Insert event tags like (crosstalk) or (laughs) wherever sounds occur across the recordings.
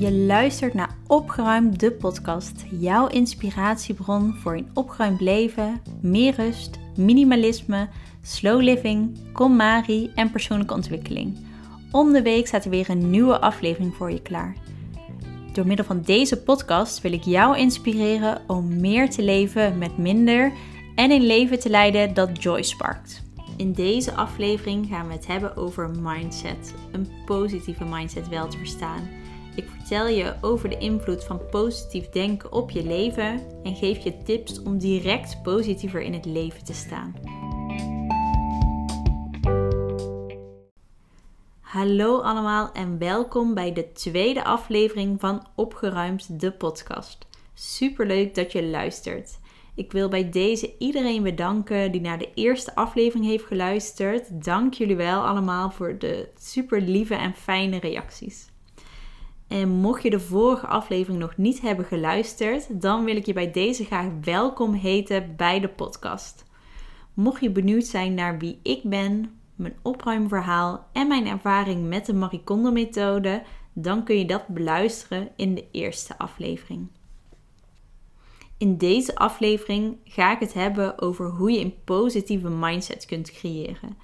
Je luistert naar Opgeruimd, de podcast. Jouw inspiratiebron voor een opgeruimd leven, meer rust, minimalisme, slow living, KonMari en persoonlijke ontwikkeling. Om de week staat er weer een nieuwe aflevering voor je klaar. Door middel van deze podcast wil ik jou inspireren om meer te leven met minder en een leven te leiden dat joy sparkt. In deze aflevering gaan we het hebben over mindset. Een positieve mindset wel te verstaan. Ik vertel je over de invloed van positief denken op je leven en geef je tips om direct positiever in het leven te staan. Hallo allemaal en welkom bij de tweede aflevering van Opgeruimd, de podcast. Super leuk dat je luistert. Ik wil bij deze iedereen bedanken die naar de eerste aflevering heeft geluisterd. Dank jullie wel allemaal voor de super lieve en fijne reacties. En mocht je de vorige aflevering nog niet hebben geluisterd, dan wil ik je bij deze graag welkom heten bij de podcast. Mocht je benieuwd zijn naar wie ik ben, mijn opruimverhaal en mijn ervaring met de Marie Kondo methode, dan kun je dat beluisteren in de eerste aflevering. In deze aflevering ga ik het hebben over hoe je een positieve mindset kunt creëren.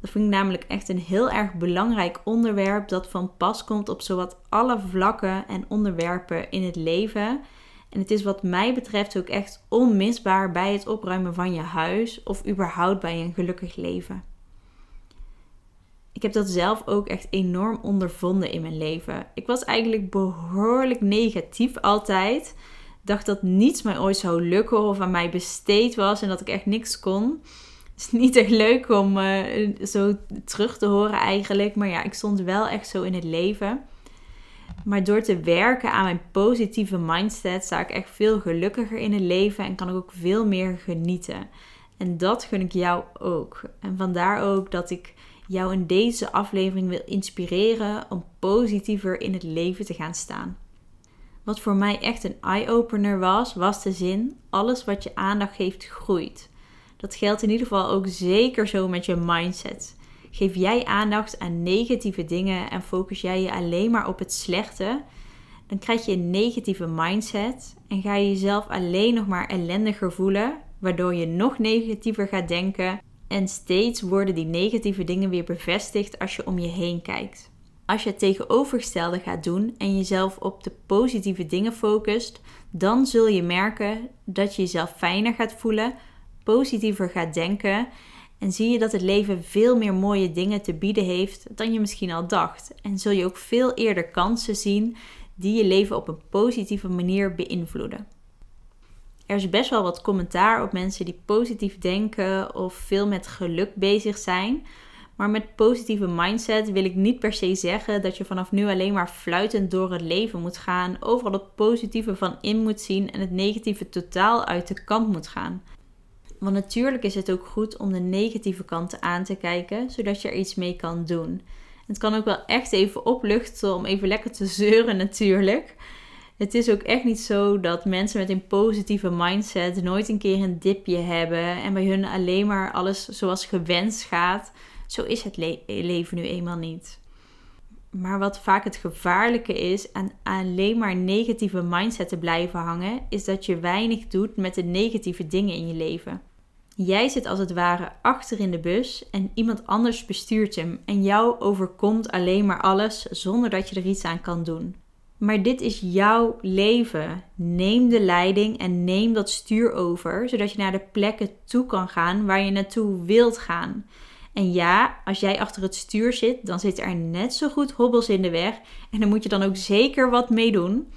Dat vind ik namelijk echt een heel erg belangrijk onderwerp dat van pas komt op zowat alle vlakken en onderwerpen in het leven. En het is wat mij betreft ook echt onmisbaar bij het opruimen van je huis of überhaupt bij een gelukkig leven. Ik heb dat zelf ook echt enorm ondervonden in mijn leven. Ik was eigenlijk behoorlijk negatief altijd dacht dat niets mij ooit zou lukken of aan mij besteed was en dat ik echt niks kon. Is niet echt leuk om uh, zo terug te horen eigenlijk. Maar ja, ik stond wel echt zo in het leven. Maar door te werken aan mijn positieve mindset sta ik echt veel gelukkiger in het leven en kan ik ook veel meer genieten. En dat gun ik jou ook. En vandaar ook dat ik jou in deze aflevering wil inspireren om positiever in het leven te gaan staan. Wat voor mij echt een eye-opener was, was de zin: alles wat je aandacht geeft, groeit. Dat geldt in ieder geval ook zeker zo met je mindset. Geef jij aandacht aan negatieve dingen en focus jij je alleen maar op het slechte, dan krijg je een negatieve mindset en ga je jezelf alleen nog maar ellendiger voelen, waardoor je nog negatiever gaat denken en steeds worden die negatieve dingen weer bevestigd als je om je heen kijkt. Als je het tegenovergestelde gaat doen en jezelf op de positieve dingen focust, dan zul je merken dat je jezelf fijner gaat voelen, positiever gaat denken en zie je dat het leven veel meer mooie dingen te bieden heeft dan je misschien al dacht. En zul je ook veel eerder kansen zien die je leven op een positieve manier beïnvloeden. Er is best wel wat commentaar op mensen die positief denken of veel met geluk bezig zijn. Maar met positieve mindset wil ik niet per se zeggen dat je vanaf nu alleen maar fluitend door het leven moet gaan, overal het positieve van in moet zien en het negatieve totaal uit de kant moet gaan. Want natuurlijk is het ook goed om de negatieve kanten aan te kijken, zodat je er iets mee kan doen. Het kan ook wel echt even opluchten om even lekker te zeuren natuurlijk. Het is ook echt niet zo dat mensen met een positieve mindset nooit een keer een dipje hebben en bij hun alleen maar alles zoals gewenst gaat. Zo is het leven nu eenmaal niet. Maar wat vaak het gevaarlijke is aan alleen maar negatieve mindset te blijven hangen, is dat je weinig doet met de negatieve dingen in je leven. Jij zit als het ware achter in de bus en iemand anders bestuurt hem en jou overkomt alleen maar alles zonder dat je er iets aan kan doen. Maar dit is jouw leven. Neem de leiding en neem dat stuur over, zodat je naar de plekken toe kan gaan waar je naartoe wilt gaan. En ja, als jij achter het stuur zit, dan zitten er net zo goed hobbels in de weg. En dan moet je dan ook zeker wat mee doen.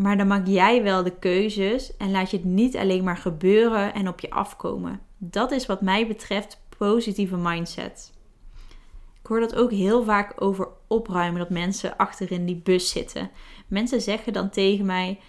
Maar dan maak jij wel de keuzes en laat je het niet alleen maar gebeuren en op je afkomen. Dat is wat mij betreft positieve mindset. Ik hoor dat ook heel vaak over opruimen, dat mensen achterin die bus zitten. Mensen zeggen dan tegen mij: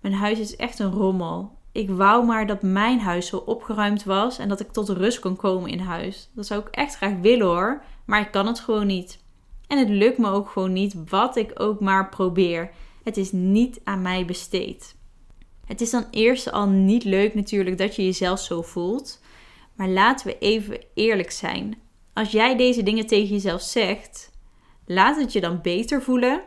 Mijn huis is echt een rommel ik wou maar dat mijn huis zo opgeruimd was en dat ik tot rust kon komen in huis. Dat zou ik echt graag willen hoor, maar ik kan het gewoon niet. En het lukt me ook gewoon niet, wat ik ook maar probeer. Het is niet aan mij besteed. Het is dan eerst al niet leuk natuurlijk dat je jezelf zo voelt. Maar laten we even eerlijk zijn. Als jij deze dingen tegen jezelf zegt, laat het je dan beter voelen?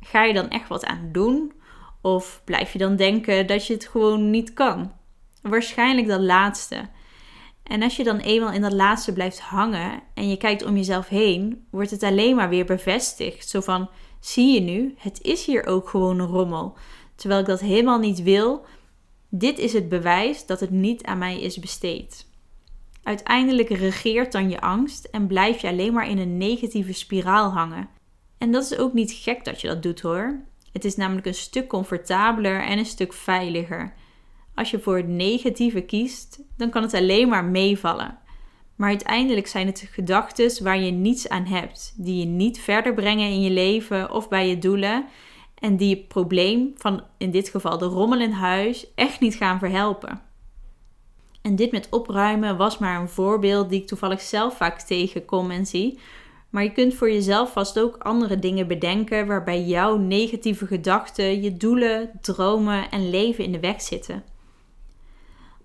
Ga je dan echt wat aan doen? Of blijf je dan denken dat je het gewoon niet kan? Waarschijnlijk dat laatste. En als je dan eenmaal in dat laatste blijft hangen en je kijkt om jezelf heen, wordt het alleen maar weer bevestigd. Zo van: zie je nu, het is hier ook gewoon een rommel. Terwijl ik dat helemaal niet wil. Dit is het bewijs dat het niet aan mij is besteed. Uiteindelijk regeert dan je angst en blijf je alleen maar in een negatieve spiraal hangen. En dat is ook niet gek dat je dat doet hoor. Het is namelijk een stuk comfortabeler en een stuk veiliger. Als je voor het negatieve kiest, dan kan het alleen maar meevallen. Maar uiteindelijk zijn het gedachten waar je niets aan hebt, die je niet verder brengen in je leven of bij je doelen en die het probleem van in dit geval de rommel in huis echt niet gaan verhelpen. En dit met opruimen was maar een voorbeeld die ik toevallig zelf vaak tegenkom en zie. Maar je kunt voor jezelf vast ook andere dingen bedenken waarbij jouw negatieve gedachten, je doelen, dromen en leven in de weg zitten.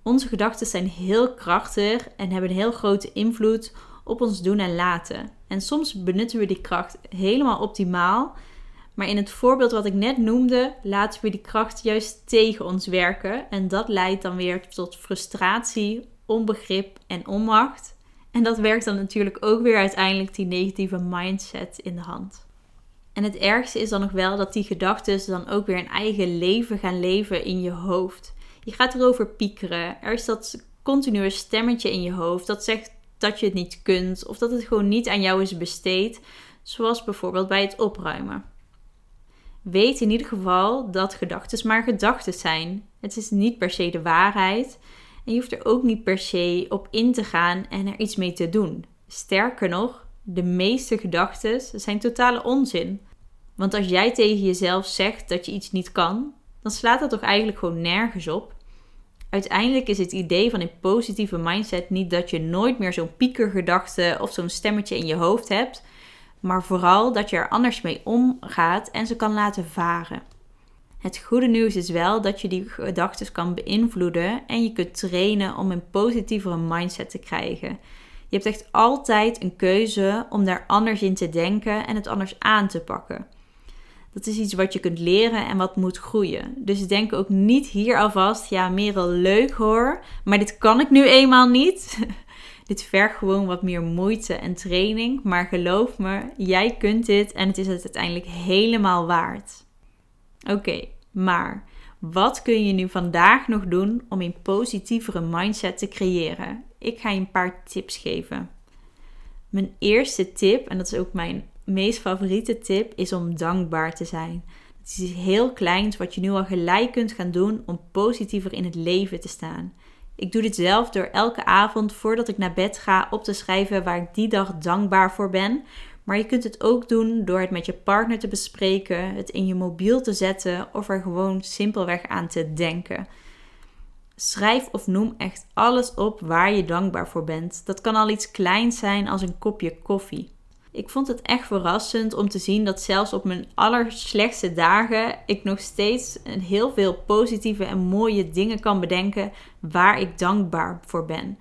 Onze gedachten zijn heel krachtig en hebben een heel grote invloed op ons doen en laten. En soms benutten we die kracht helemaal optimaal. Maar in het voorbeeld wat ik net noemde, laten we die kracht juist tegen ons werken. En dat leidt dan weer tot frustratie, onbegrip en onmacht. En dat werkt dan natuurlijk ook weer uiteindelijk die negatieve mindset in de hand. En het ergste is dan nog wel dat die gedachten dan ook weer een eigen leven gaan leven in je hoofd. Je gaat erover piekeren. Er is dat continue stemmetje in je hoofd dat zegt dat je het niet kunt of dat het gewoon niet aan jou is besteed, zoals bijvoorbeeld bij het opruimen. Weet in ieder geval dat gedachten maar gedachten zijn. Het is niet per se de waarheid en je hoeft er ook niet per se op in te gaan en er iets mee te doen. Sterker nog, de meeste gedachten zijn totale onzin. Want als jij tegen jezelf zegt dat je iets niet kan, dan slaat dat toch eigenlijk gewoon nergens op. Uiteindelijk is het idee van een positieve mindset niet dat je nooit meer zo'n piekergedachte of zo'n stemmetje in je hoofd hebt, maar vooral dat je er anders mee omgaat en ze kan laten varen. Het goede nieuws is wel dat je die gedachten kan beïnvloeden en je kunt trainen om een positievere mindset te krijgen. Je hebt echt altijd een keuze om daar anders in te denken en het anders aan te pakken. Dat is iets wat je kunt leren en wat moet groeien. Dus denk ook niet hier alvast, ja, Merel, leuk hoor, maar dit kan ik nu eenmaal niet. (laughs) dit vergt gewoon wat meer moeite en training, maar geloof me, jij kunt dit en het is het uiteindelijk helemaal waard. Oké, maar wat kun je nu vandaag nog doen om een positievere mindset te creëren? Ik ga je een paar tips geven. Mijn eerste tip, en dat is ook mijn meest favoriete tip is om dankbaar te zijn. Het is iets heel kleins wat je nu al gelijk kunt gaan doen om positiever in het leven te staan. Ik doe dit zelf door elke avond voordat ik naar bed ga op te schrijven waar ik die dag dankbaar voor ben. Maar je kunt het ook doen door het met je partner te bespreken, het in je mobiel te zetten of er gewoon simpelweg aan te denken. Schrijf of noem echt alles op waar je dankbaar voor bent. Dat kan al iets kleins zijn als een kopje koffie. Ik vond het echt verrassend om te zien dat zelfs op mijn allerslechtste dagen ik nog steeds heel veel positieve en mooie dingen kan bedenken waar ik dankbaar voor ben.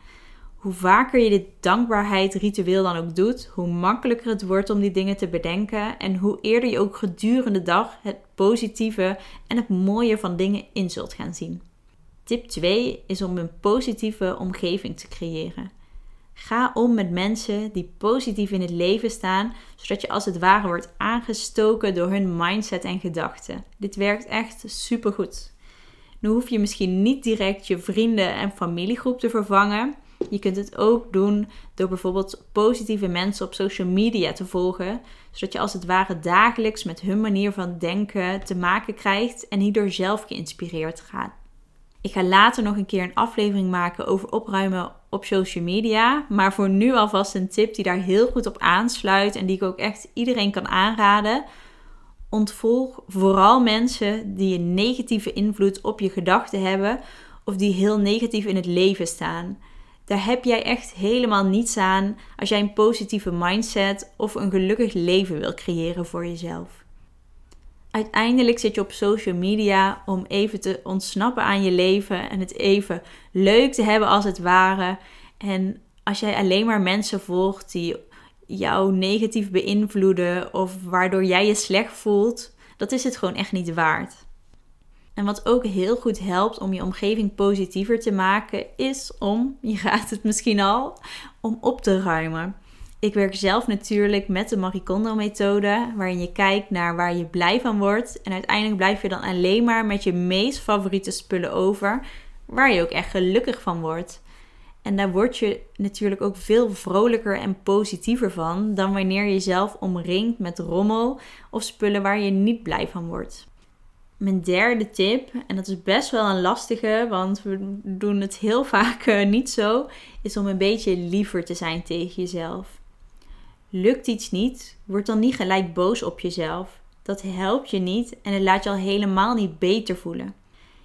Hoe vaker je dit dankbaarheid-ritueel dan ook doet, hoe makkelijker het wordt om die dingen te bedenken en hoe eerder je ook gedurende de dag het positieve en het mooie van dingen in zult gaan zien. Tip 2 is om een positieve omgeving te creëren. Ga om met mensen die positief in het leven staan, zodat je als het ware wordt aangestoken door hun mindset en gedachten. Dit werkt echt supergoed. Nu hoef je misschien niet direct je vrienden en familiegroep te vervangen. Je kunt het ook doen door bijvoorbeeld positieve mensen op social media te volgen, zodat je als het ware dagelijks met hun manier van denken te maken krijgt en hierdoor zelf geïnspireerd gaat. Ik ga later nog een keer een aflevering maken over opruimen op social media. Maar voor nu alvast een tip die daar heel goed op aansluit en die ik ook echt iedereen kan aanraden. Ontvolg vooral mensen die een negatieve invloed op je gedachten hebben of die heel negatief in het leven staan. Daar heb jij echt helemaal niets aan als jij een positieve mindset of een gelukkig leven wil creëren voor jezelf. Uiteindelijk zit je op social media om even te ontsnappen aan je leven en het even leuk te hebben als het ware. En als jij alleen maar mensen volgt die jou negatief beïnvloeden of waardoor jij je slecht voelt, dat is het gewoon echt niet waard. En wat ook heel goed helpt om je omgeving positiever te maken, is om, (laughs) je gaat het misschien al, om op te ruimen. Ik werk zelf natuurlijk met de Marie Kondo-methode, waarin je kijkt naar waar je blij van wordt. En uiteindelijk blijf je dan alleen maar met je meest favoriete spullen over, waar je ook echt gelukkig van wordt. En daar word je natuurlijk ook veel vrolijker en positiever van dan wanneer je jezelf omringt met rommel of spullen waar je niet blij van wordt. Mijn derde tip, en dat is best wel een lastige, want we doen het heel (laughs) vaak eh, niet zo, is om een beetje liever te zijn tegen jezelf. Lukt iets niet, word dan niet gelijk boos op jezelf. Dat helpt je niet en het laat je al helemaal niet beter voelen.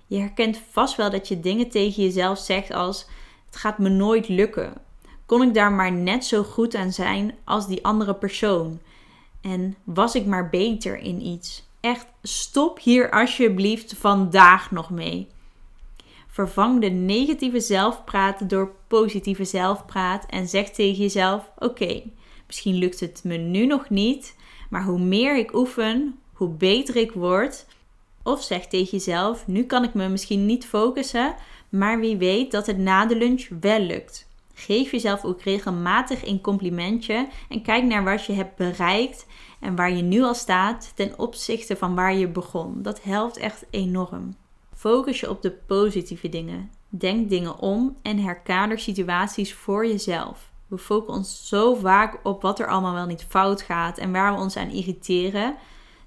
Je herkent vast wel dat je dingen tegen jezelf zegt als: Het gaat me nooit lukken. Kon ik daar maar net zo goed aan zijn als die andere persoon? En was ik maar beter in iets? Echt, stop hier alsjeblieft vandaag nog mee. Vervang de negatieve zelfpraat door positieve zelfpraat en zeg tegen jezelf: Oké, misschien lukt het me nu nog niet, maar hoe meer ik oefen, hoe beter ik word. Of zeg tegen jezelf: Nu kan ik me misschien niet focussen, maar wie weet dat het na de lunch wel lukt. Geef jezelf ook regelmatig een complimentje en kijk naar wat je hebt bereikt en waar je nu al staat ten opzichte van waar je begon. Dat helpt echt enorm. Focus je op de positieve dingen. Denk dingen om en herkader situaties voor jezelf. We focussen ons zo vaak op wat er allemaal wel niet fout gaat en waar we ons aan irriteren.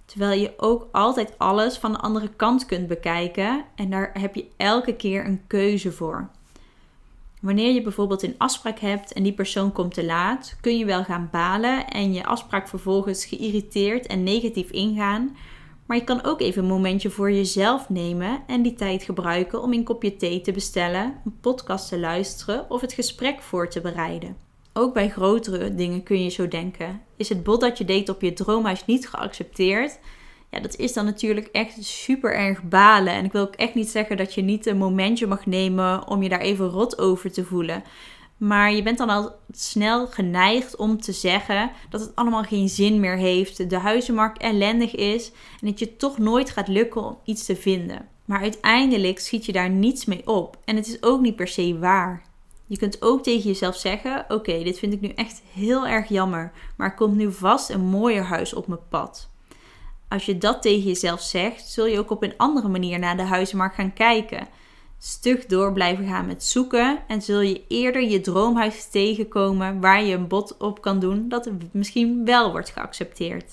Terwijl je ook altijd alles van de andere kant kunt bekijken en daar heb je elke keer een keuze voor. Wanneer je bijvoorbeeld een afspraak hebt en die persoon komt te laat, kun je wel gaan balen en je afspraak vervolgens geïrriteerd en negatief ingaan. Maar je kan ook even een momentje voor jezelf nemen en die tijd gebruiken om een kopje thee te bestellen, een podcast te luisteren of het gesprek voor te bereiden. Ook bij grotere dingen kun je zo denken. Is het bod dat je deed op je droomhuis niet geaccepteerd? Ja, dat is dan natuurlijk echt super erg balen. En ik wil ook echt niet zeggen dat je niet een momentje mag nemen om je daar even rot over te voelen. Maar je bent dan al snel geneigd om te zeggen dat het allemaal geen zin meer heeft, de huizenmarkt ellendig is en dat je toch nooit gaat lukken om iets te vinden. Maar uiteindelijk schiet je daar niets mee op en het is ook niet per se waar. Je kunt ook tegen jezelf zeggen: Oké, dit vind ik nu echt heel erg jammer, maar er komt nu vast een mooier huis op mijn pad. Als je dat tegen jezelf zegt, zul je ook op een andere manier naar de huizenmarkt gaan kijken. Stug door blijven gaan met zoeken en zul je eerder je droomhuis tegenkomen waar je een bod op kan doen dat misschien wel wordt geaccepteerd.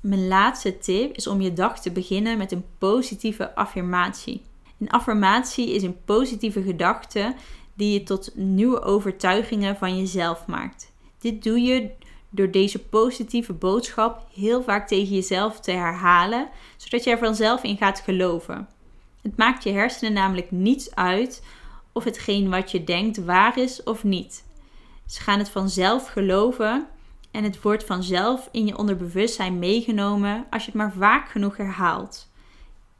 Mijn laatste tip is om je dag te beginnen met een positieve affirmatie. Een affirmatie is een positieve gedachte die je tot nieuwe overtuigingen van jezelf maakt. Dit doe je door deze positieve boodschap heel vaak tegen jezelf te herhalen, zodat je er vanzelf in gaat geloven. Het maakt je hersenen namelijk niets uit of hetgeen wat je denkt waar is of niet. Ze gaan het vanzelf geloven en het wordt vanzelf in je onderbewustzijn meegenomen als je het maar vaak genoeg herhaalt.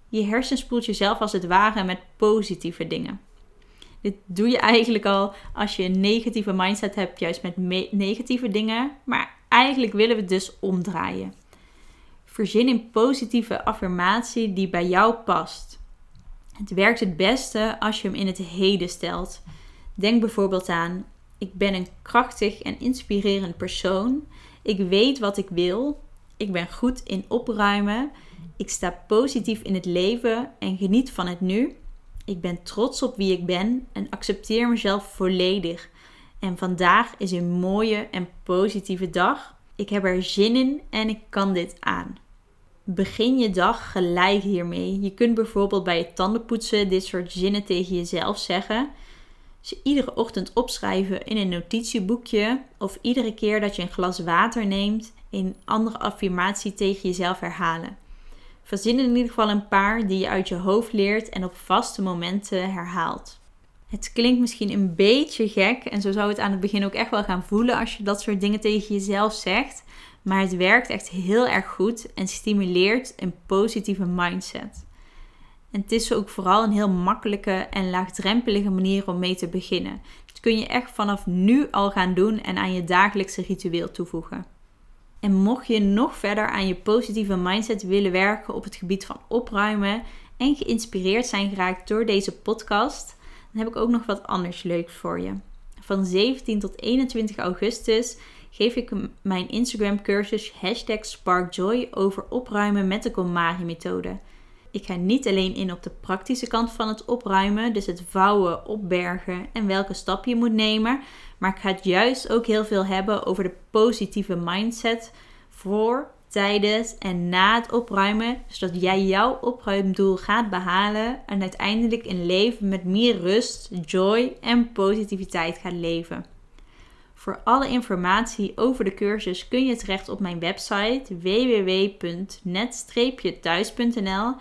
Je hersen spoelt jezelf als het ware met positieve dingen. Dit doe je eigenlijk al als je een negatieve mindset hebt, juist met negatieve dingen. Maar eigenlijk willen we het dus omdraaien. Verzin een positieve affirmatie die bij jou past. Het werkt het beste als je hem in het heden stelt. Denk bijvoorbeeld aan: ik ben een krachtig en inspirerend persoon. Ik weet wat ik wil. Ik ben goed in opruimen. Ik sta positief in het leven en geniet van het nu. Ik ben trots op wie ik ben en accepteer mezelf volledig. En vandaag is een mooie en positieve dag. Ik heb er zin in en ik kan dit aan. Begin je dag gelijk hiermee. Je kunt bijvoorbeeld bij het tandenpoetsen dit soort zinnen tegen jezelf zeggen. Ze iedere ochtend opschrijven in een notitieboekje of iedere keer dat je een glas water neemt, een andere affirmatie tegen jezelf herhalen. Verzin in ieder geval een paar die je uit je hoofd leert en op vaste momenten herhaalt. Het klinkt misschien een beetje gek en zo zou het aan het begin ook echt wel gaan voelen als je dat soort dingen tegen jezelf zegt. Maar het werkt echt heel erg goed en stimuleert een positieve mindset. En het is ook vooral een heel makkelijke en laagdrempelige manier om mee te beginnen. Dat kun je echt vanaf nu al gaan doen en aan je dagelijkse ritueel toevoegen. En mocht je nog verder aan je positieve mindset willen werken op het gebied van opruimen en geïnspireerd zijn geraakt door deze podcast, dan heb ik ook nog wat anders leuks voor je. Van 17 tot 21 augustus geef ik mijn Instagram cursus hashtag SparkJoy over opruimen met de KonMari methode. Ik ga niet alleen in op de praktische kant van het opruimen, dus het vouwen, opbergen en welke stap je moet nemen, maar ik ga het juist ook heel veel hebben over de positieve mindset voor, tijdens en na het opruimen, zodat jij jouw opruimdoel gaat behalen en uiteindelijk een leven met meer rust, joy en positiviteit gaat leven. Voor alle informatie over de cursus kun je terecht op mijn website www.net-thuis.nl.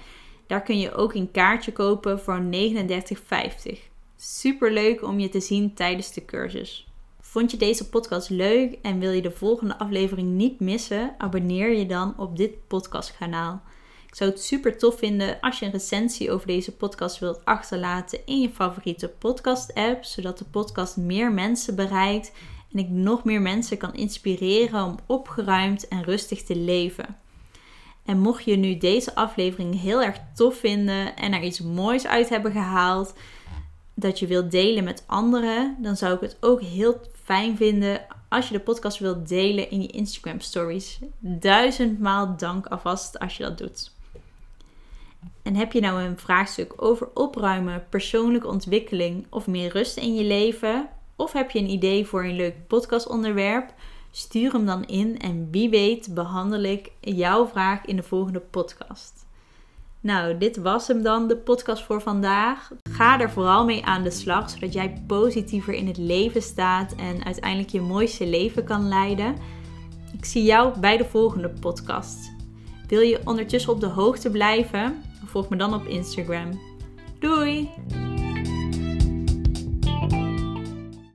Daar kun je ook een kaartje kopen voor 39,50. Super leuk om je te zien tijdens de cursus. Vond je deze podcast leuk en wil je de volgende aflevering niet missen? Abonneer je dan op dit podcastkanaal. Ik zou het super tof vinden als je een recensie over deze podcast wilt achterlaten in je favoriete podcast-app, zodat de podcast meer mensen bereikt en ik nog meer mensen kan inspireren om opgeruimd en rustig te leven. En mocht je nu deze aflevering heel erg tof vinden en er iets moois uit hebben gehaald, dat je wilt delen met anderen, dan zou ik het ook heel fijn vinden als je de podcast wilt delen in je Instagram stories. Duizendmaal dank alvast als je dat doet. En heb je nou een vraagstuk over opruimen, persoonlijke ontwikkeling of meer rust in je leven? Of heb je een idee voor een leuk podcastonderwerp? Stuur hem dan in en wie weet behandel ik jouw vraag in de volgende podcast. Nou, dit was hem dan, de podcast voor vandaag. Ga er vooral mee aan de slag, zodat jij positiever in het leven staat en uiteindelijk je mooiste leven kan leiden. Ik zie jou bij de volgende podcast. Wil je ondertussen op de hoogte blijven? Volg me dan op Instagram. Doei!